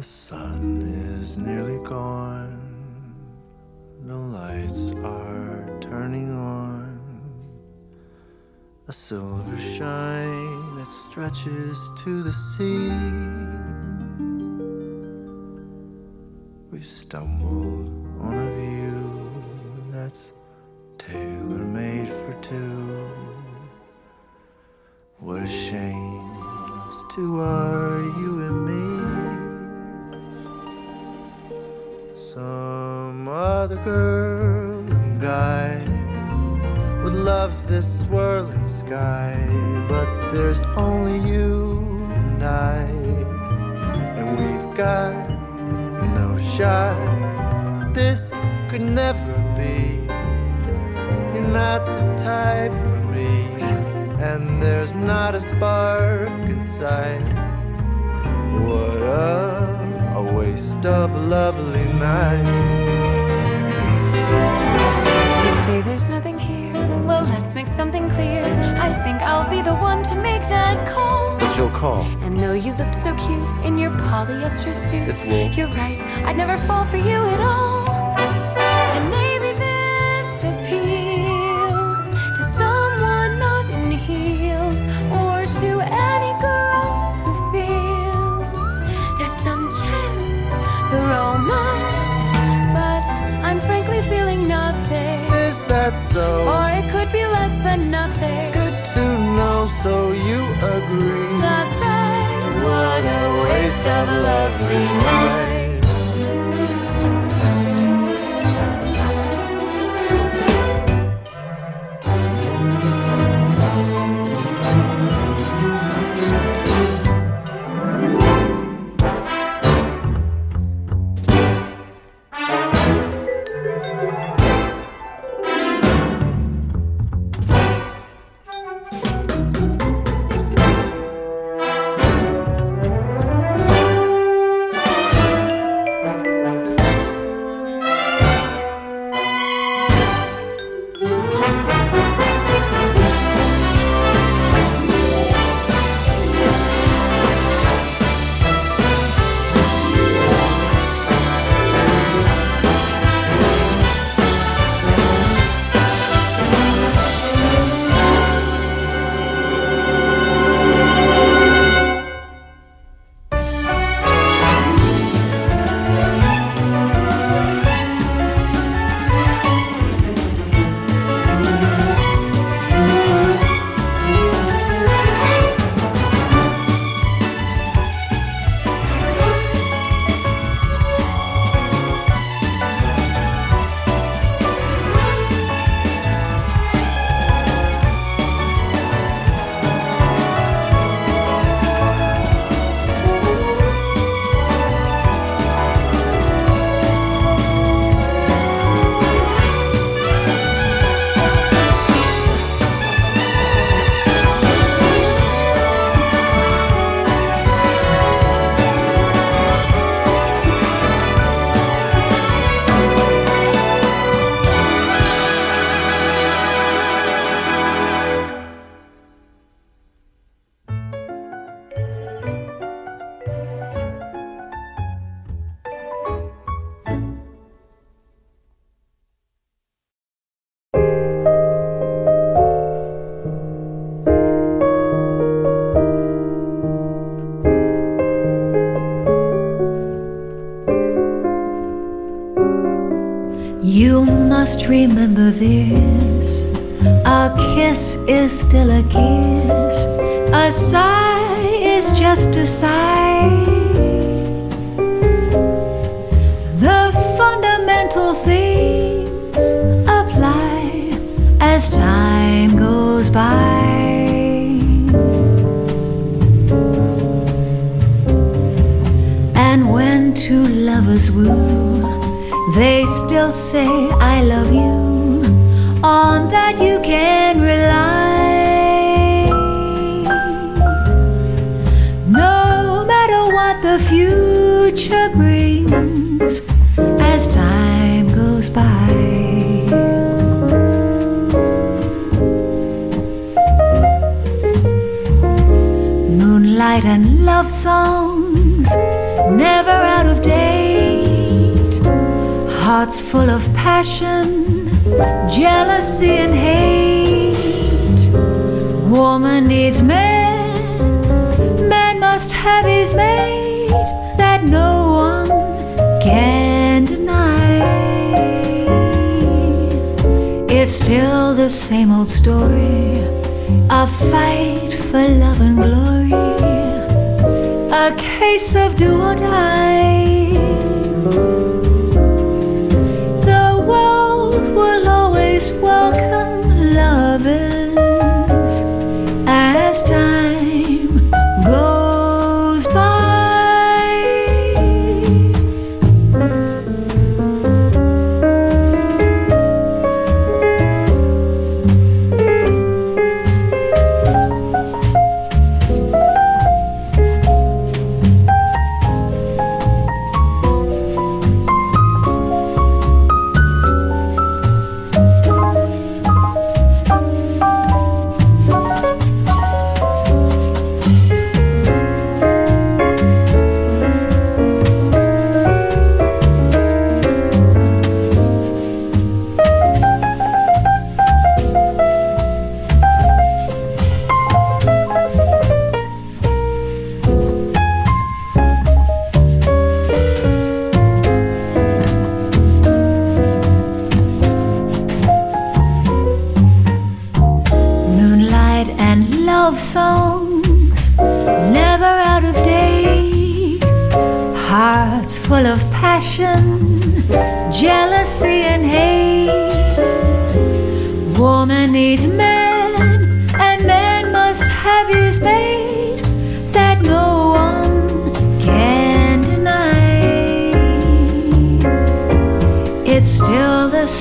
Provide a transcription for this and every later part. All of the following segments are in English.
The sun is nearly gone. The lights are turning on. A silver shine that stretches to the sea. We stumbled on a view that's tailor made for two. What a shame those two are you and me. Some other girl and guy would love this swirling sky, but there's only you and I, and we've got no shot. This could never be. You're not the type for me, and there's not a spark inside. What a, a waste of a lovely night. You say there's nothing here. Well, let's make something clear. I think I'll be the one to make that call. But you'll call. And though you looked so cute in your polyester suit, It's wool. you're right. I'd never fall for you at all. You agree. That's right. What a waste of a lovely remember this. A kiss is still a kiss. A sigh is just a sigh. The fundamental things apply as time goes by. And when two lovers woo, they still say, I love you. On that you can rely. No matter what the future brings as time goes by. Moonlight and love songs never out of date. Hearts full of passion, jealousy, and hate. Woman needs man, man must have his mate that no one can deny. It's still the same old story a fight for love and glory, a case of do or die. Welcome lovers. As time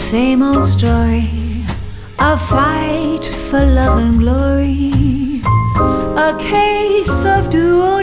same old story. A fight for love and glory. A case of do or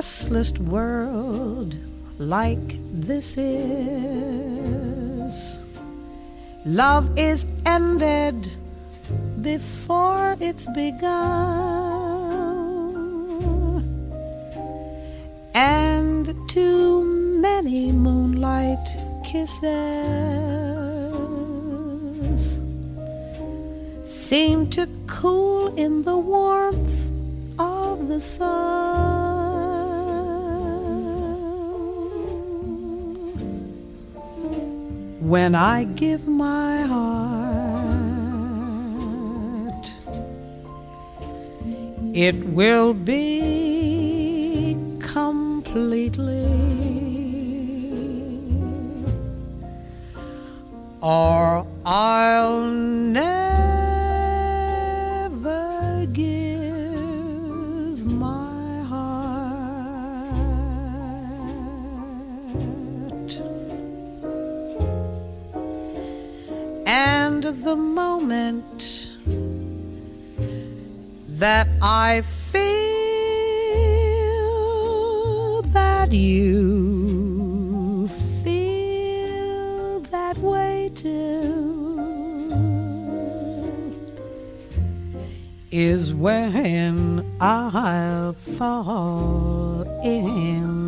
restless world like this is, love is ended before it's begun. And too many moonlight kisses seem to cool in the warmth of the sun. When I give my heart, it will be completely, or I'll never the moment that I feel that you feel that way too. is when I'll fall in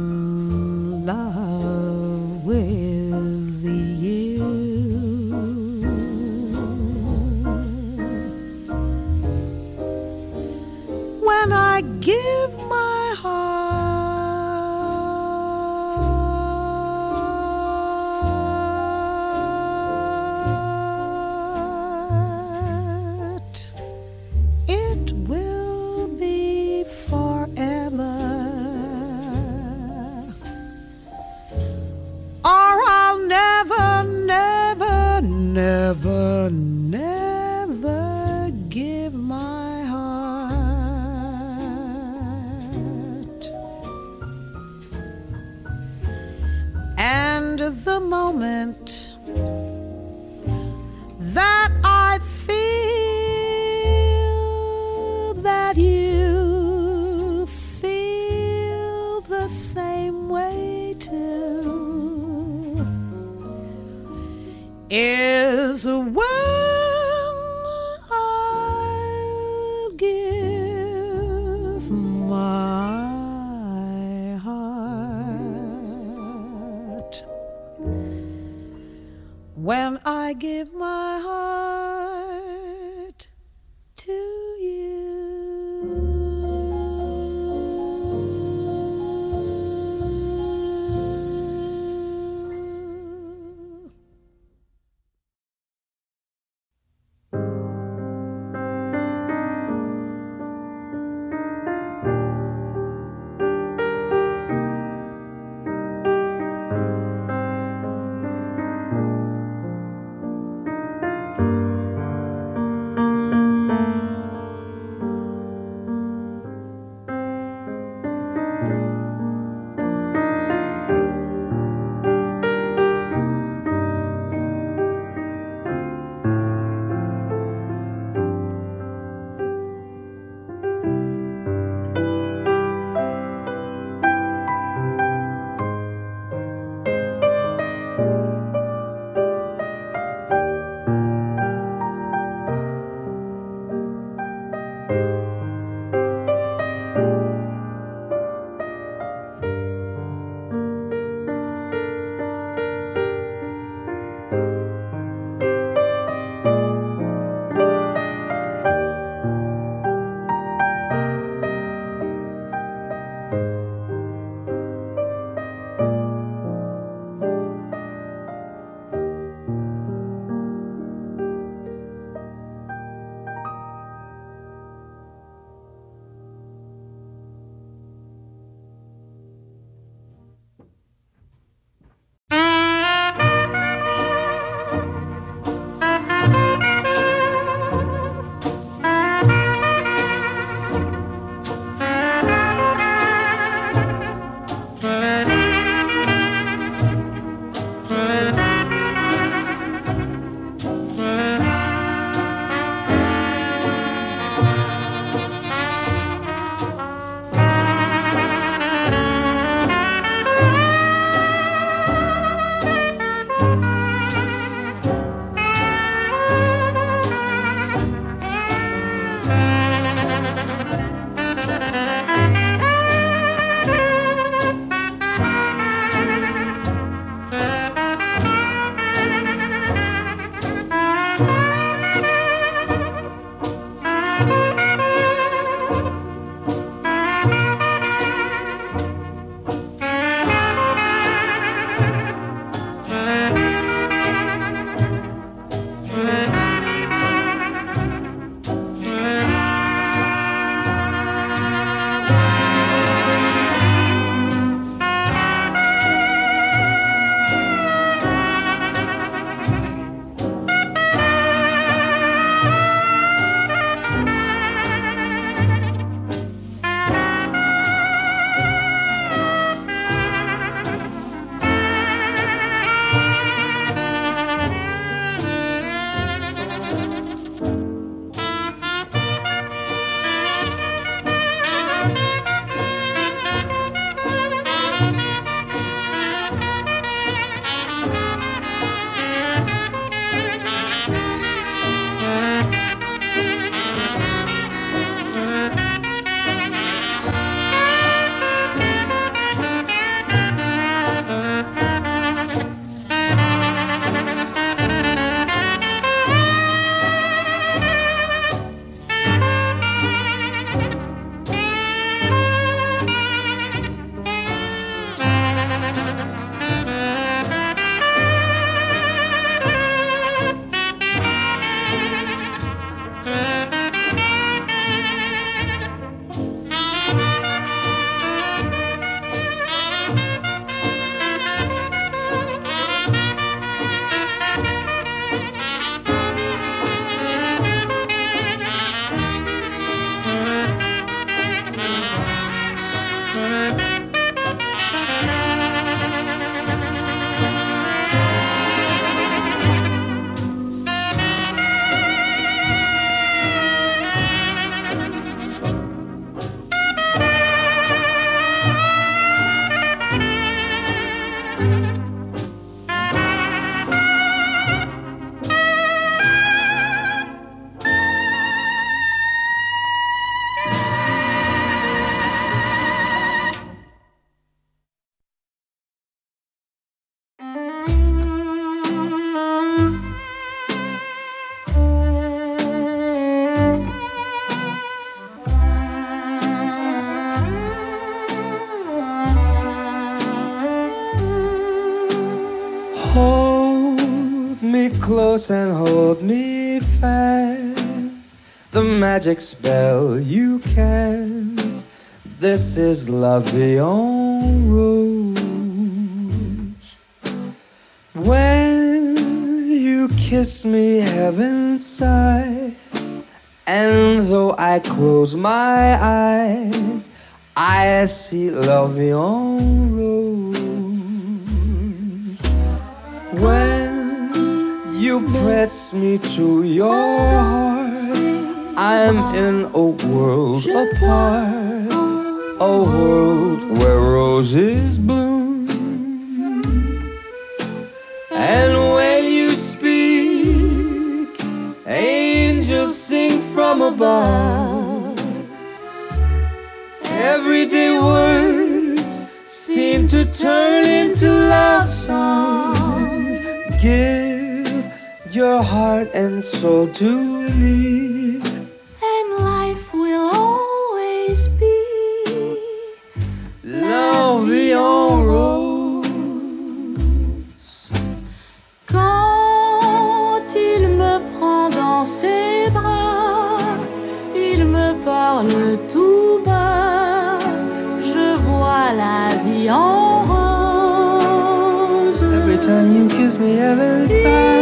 give magic spell you cast. This is love en rouge. When you kiss me, heaven sighs. And though I close my eyes, I see love en rouge. When you press me to your heart, I'm in a world apart, a world where roses bloom. And when you speak, angels sing from above. Everyday words seem to turn into love songs. Give your heart and soul to me. Rose. You kiss me, heaven sighs.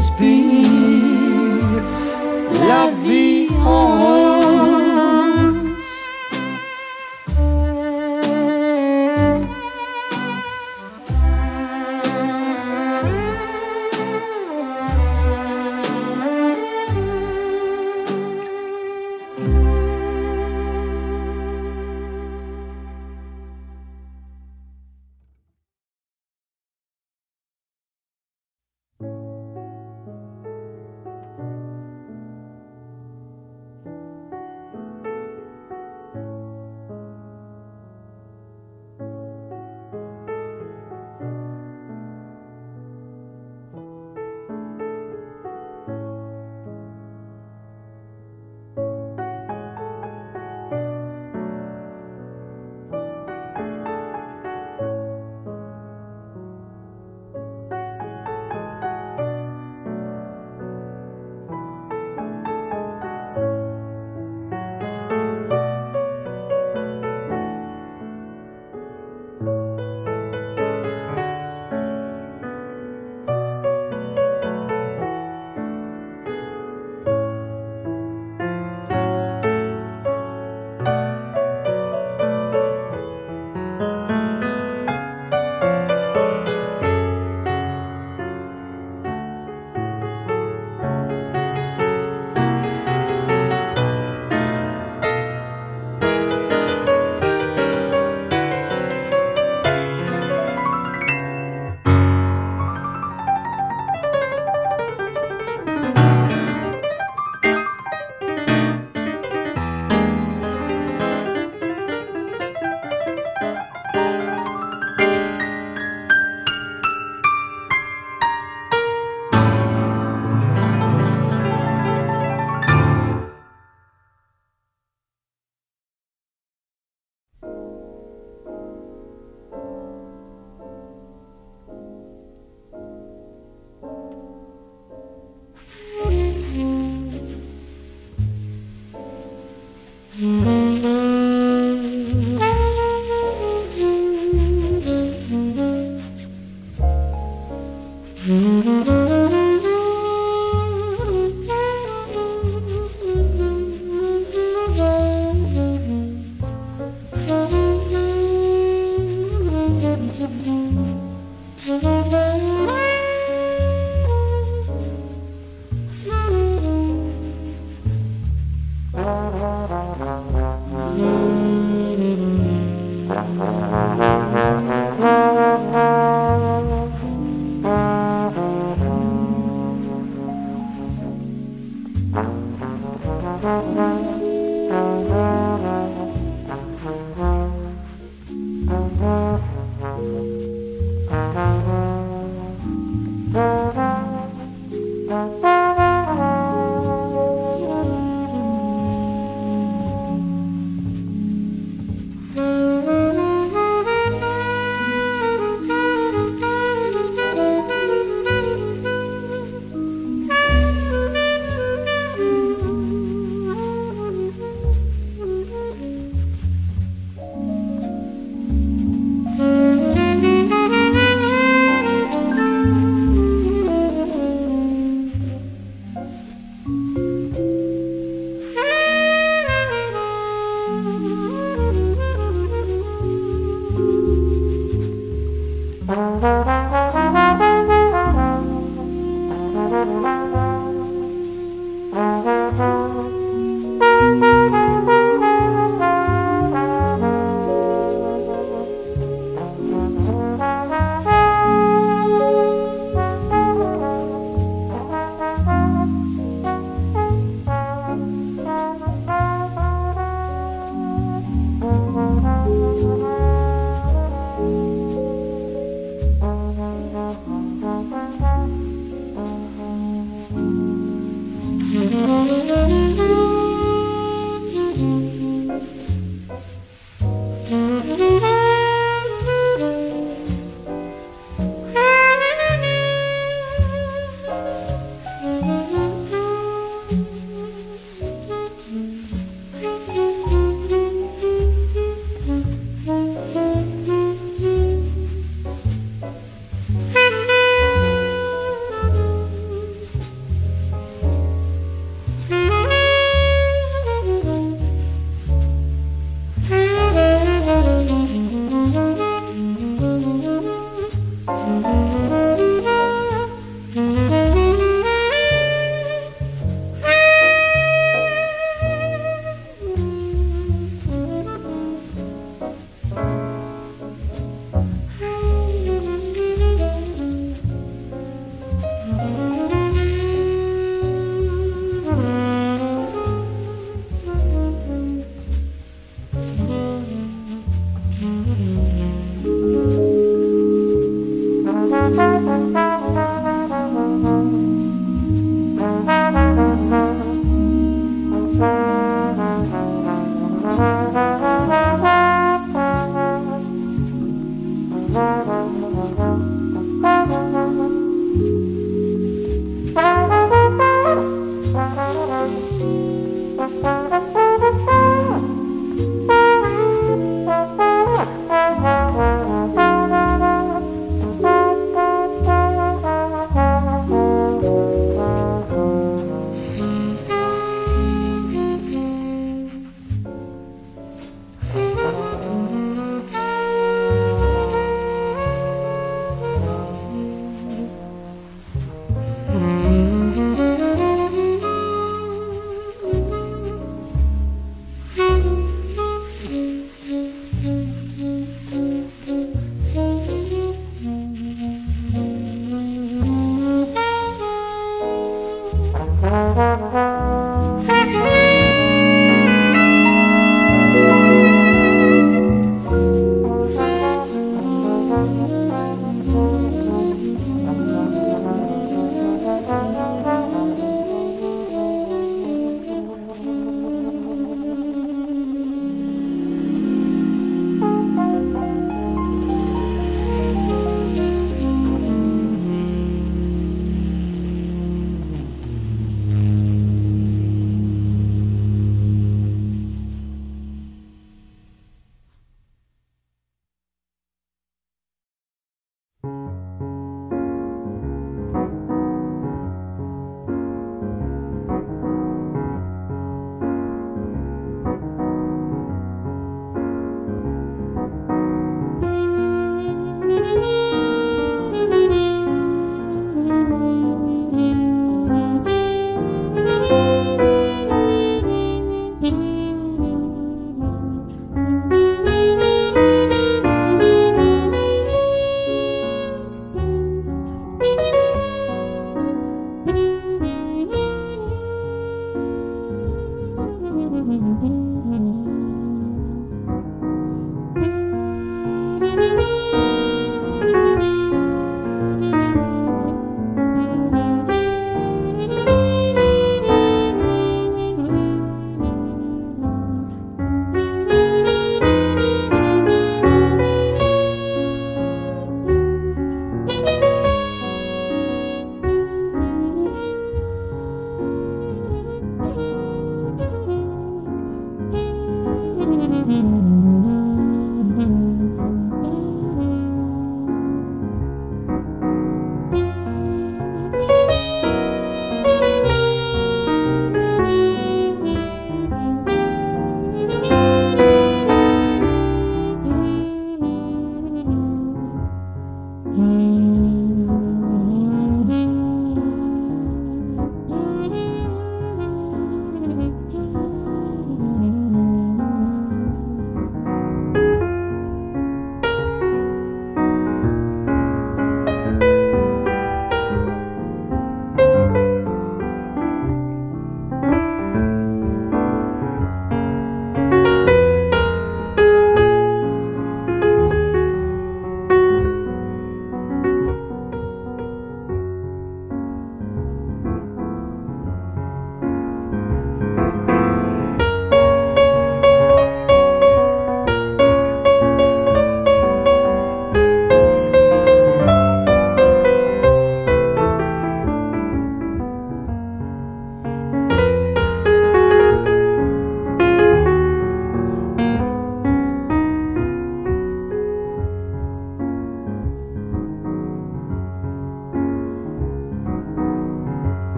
Always be la vie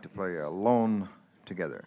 like to play Alone Together.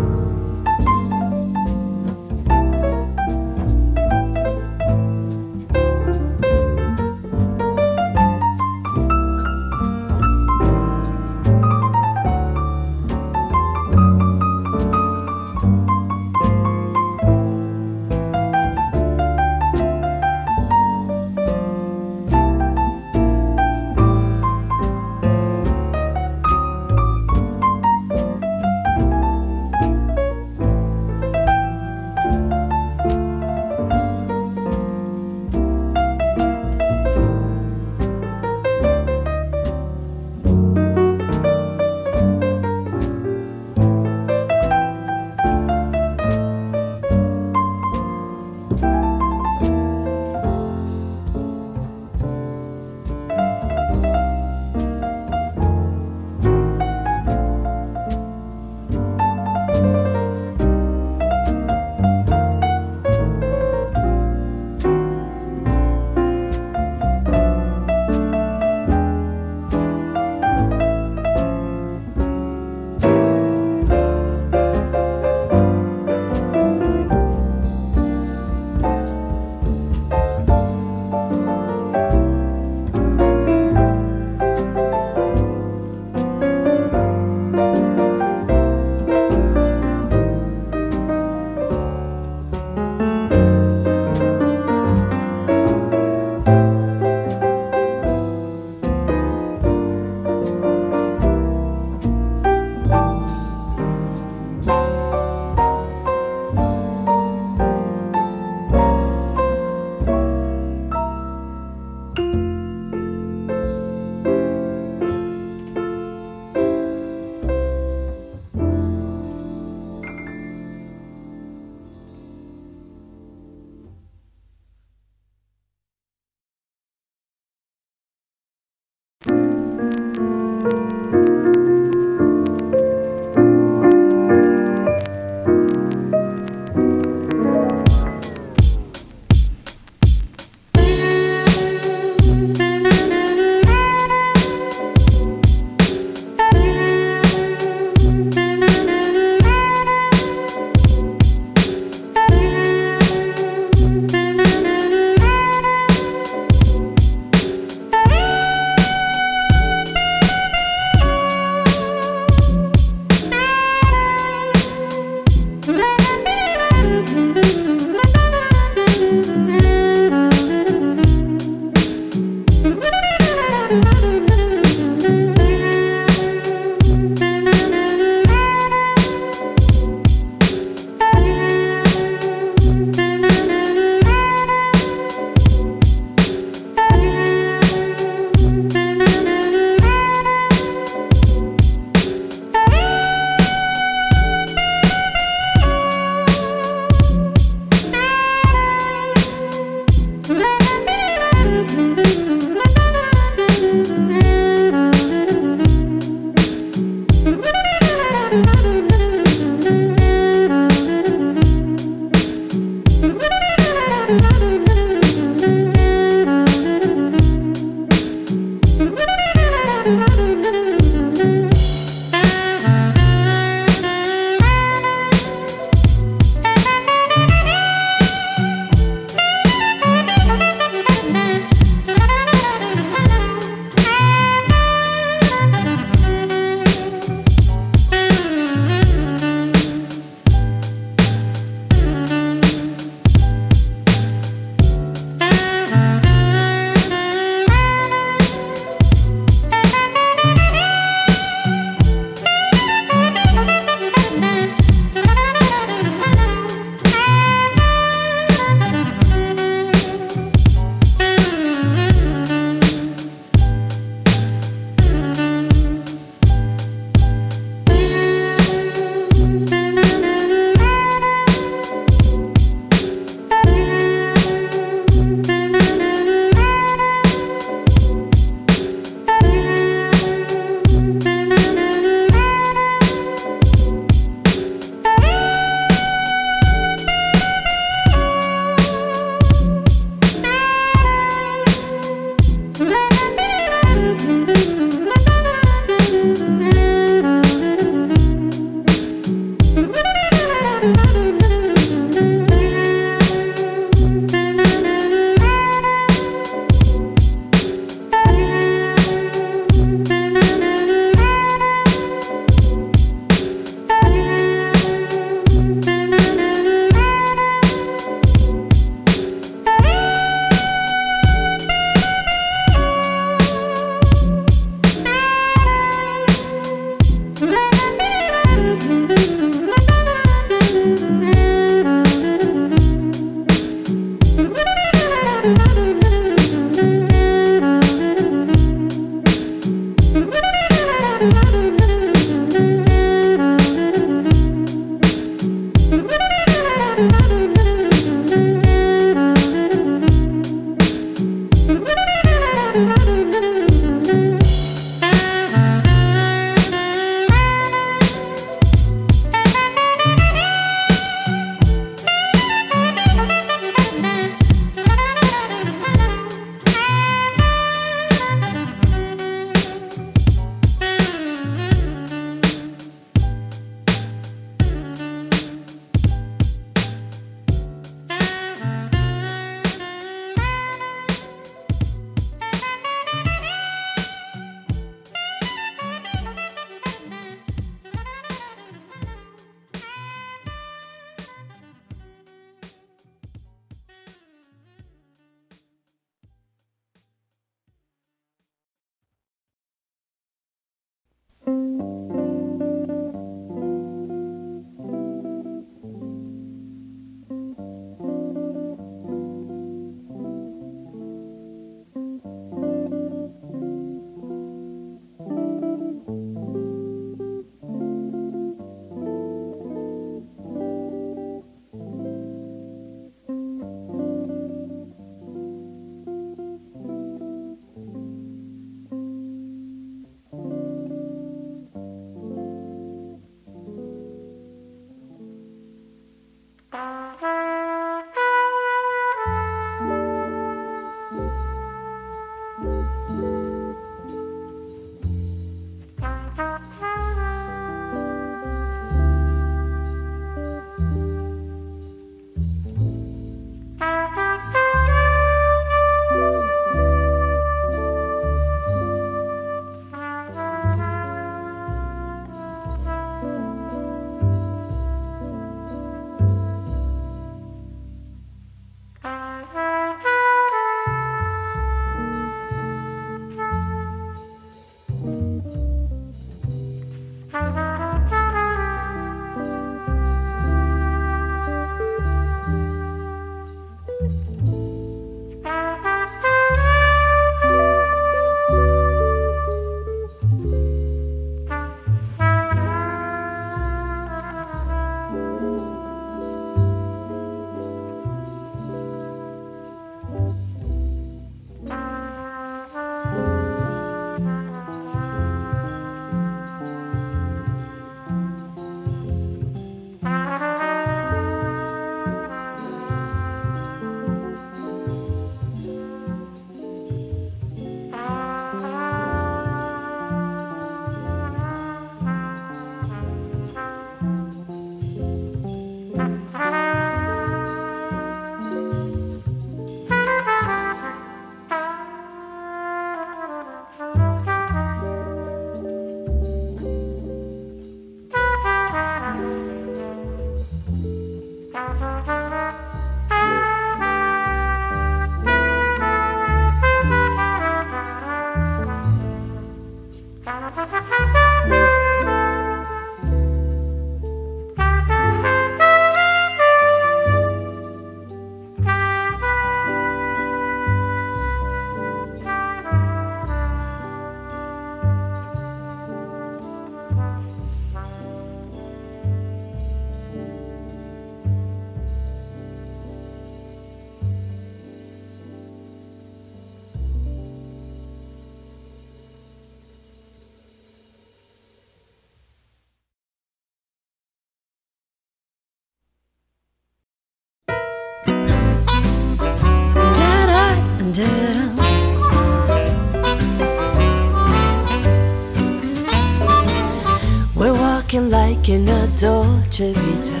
We're walking like in a Dolce Vita.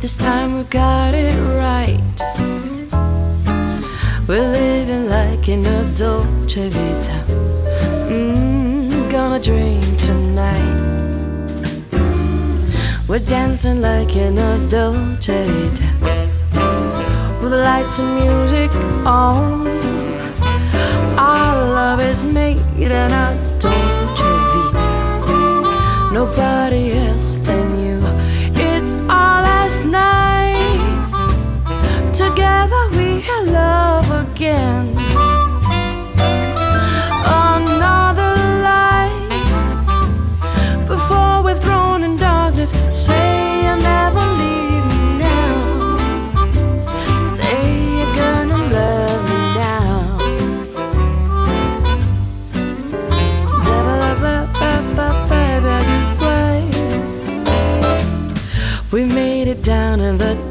This time we got it right. We're living like in a Dolce Vita. Mm, gonna dream tonight. We're dancing like in a Dolce Vita. With the lights and music on. Our love is made in a Dolce Vita. Nobody else than you. It's our last night. Together we love again.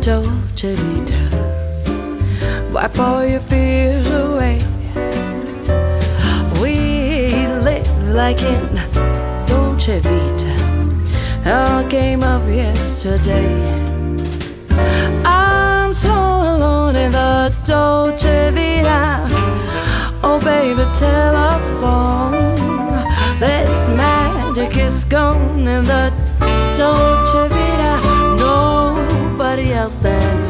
Dolce Vita. Wipe all your fears away. We live like in Dolce Vita. Our game of yesterday. I'm so alone in the Dolce Vita. Oh, baby, telephone. This magic is gone in the Dolce Vita. Else than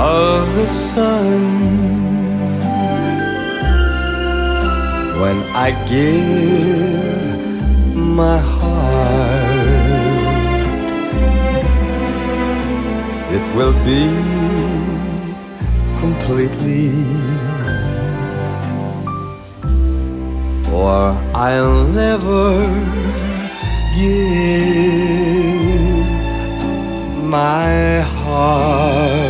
of the sun. When I give my heart, it will be completely, or I'll never give my heart.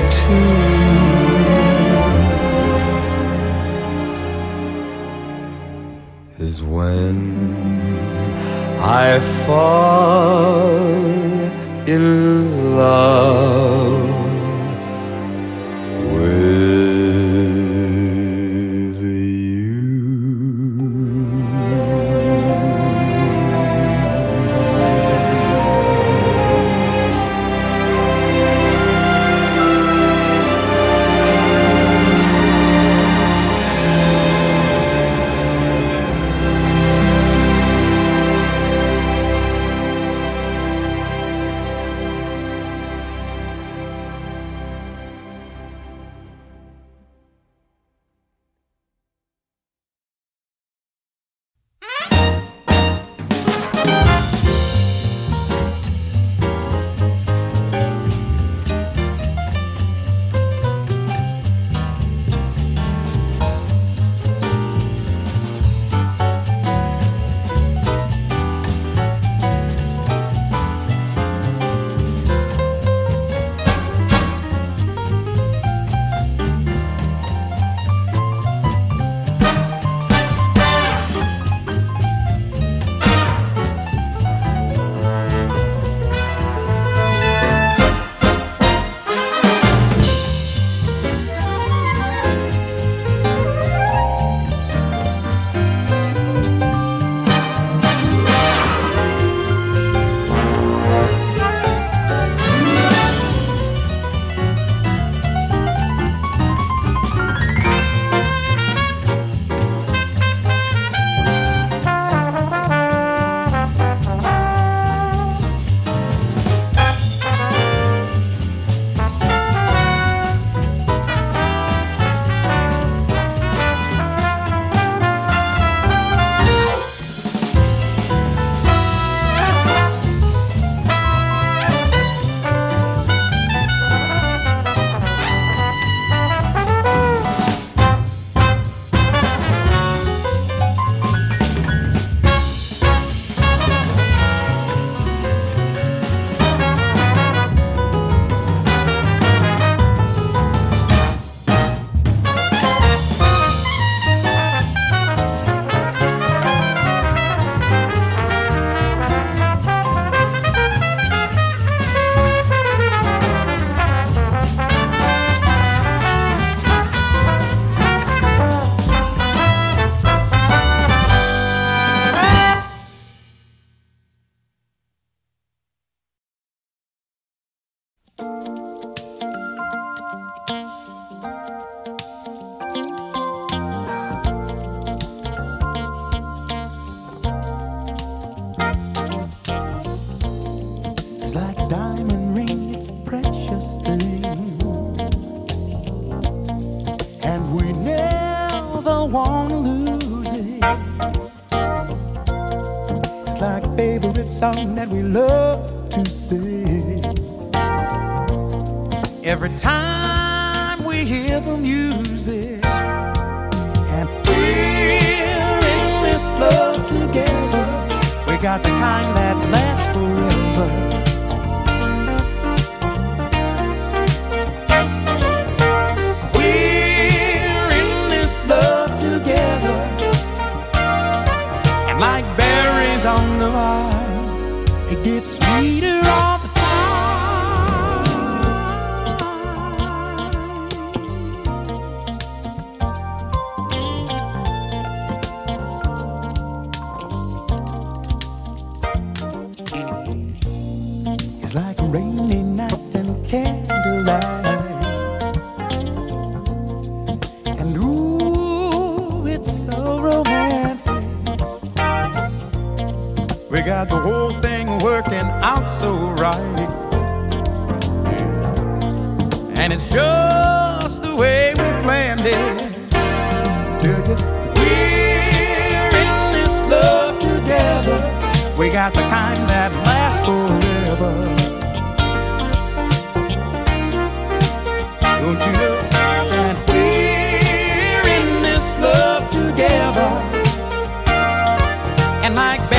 too is when I fall in love.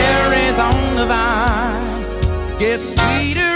cherries on the vine. It gets sweeter.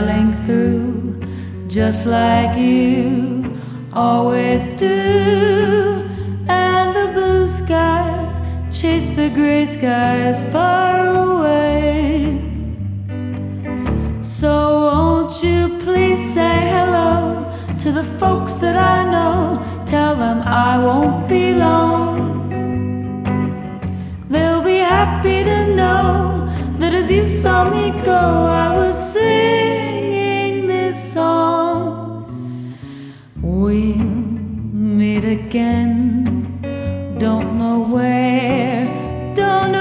smiling through, just like you always do. And the blue skies chase the gray skies far away. So won't you please say hello to the folks that I know? Tell them I won't be long. They'll be happy to know that as you saw me go, I was sick song. We'll meet again. Don't know where, don't know.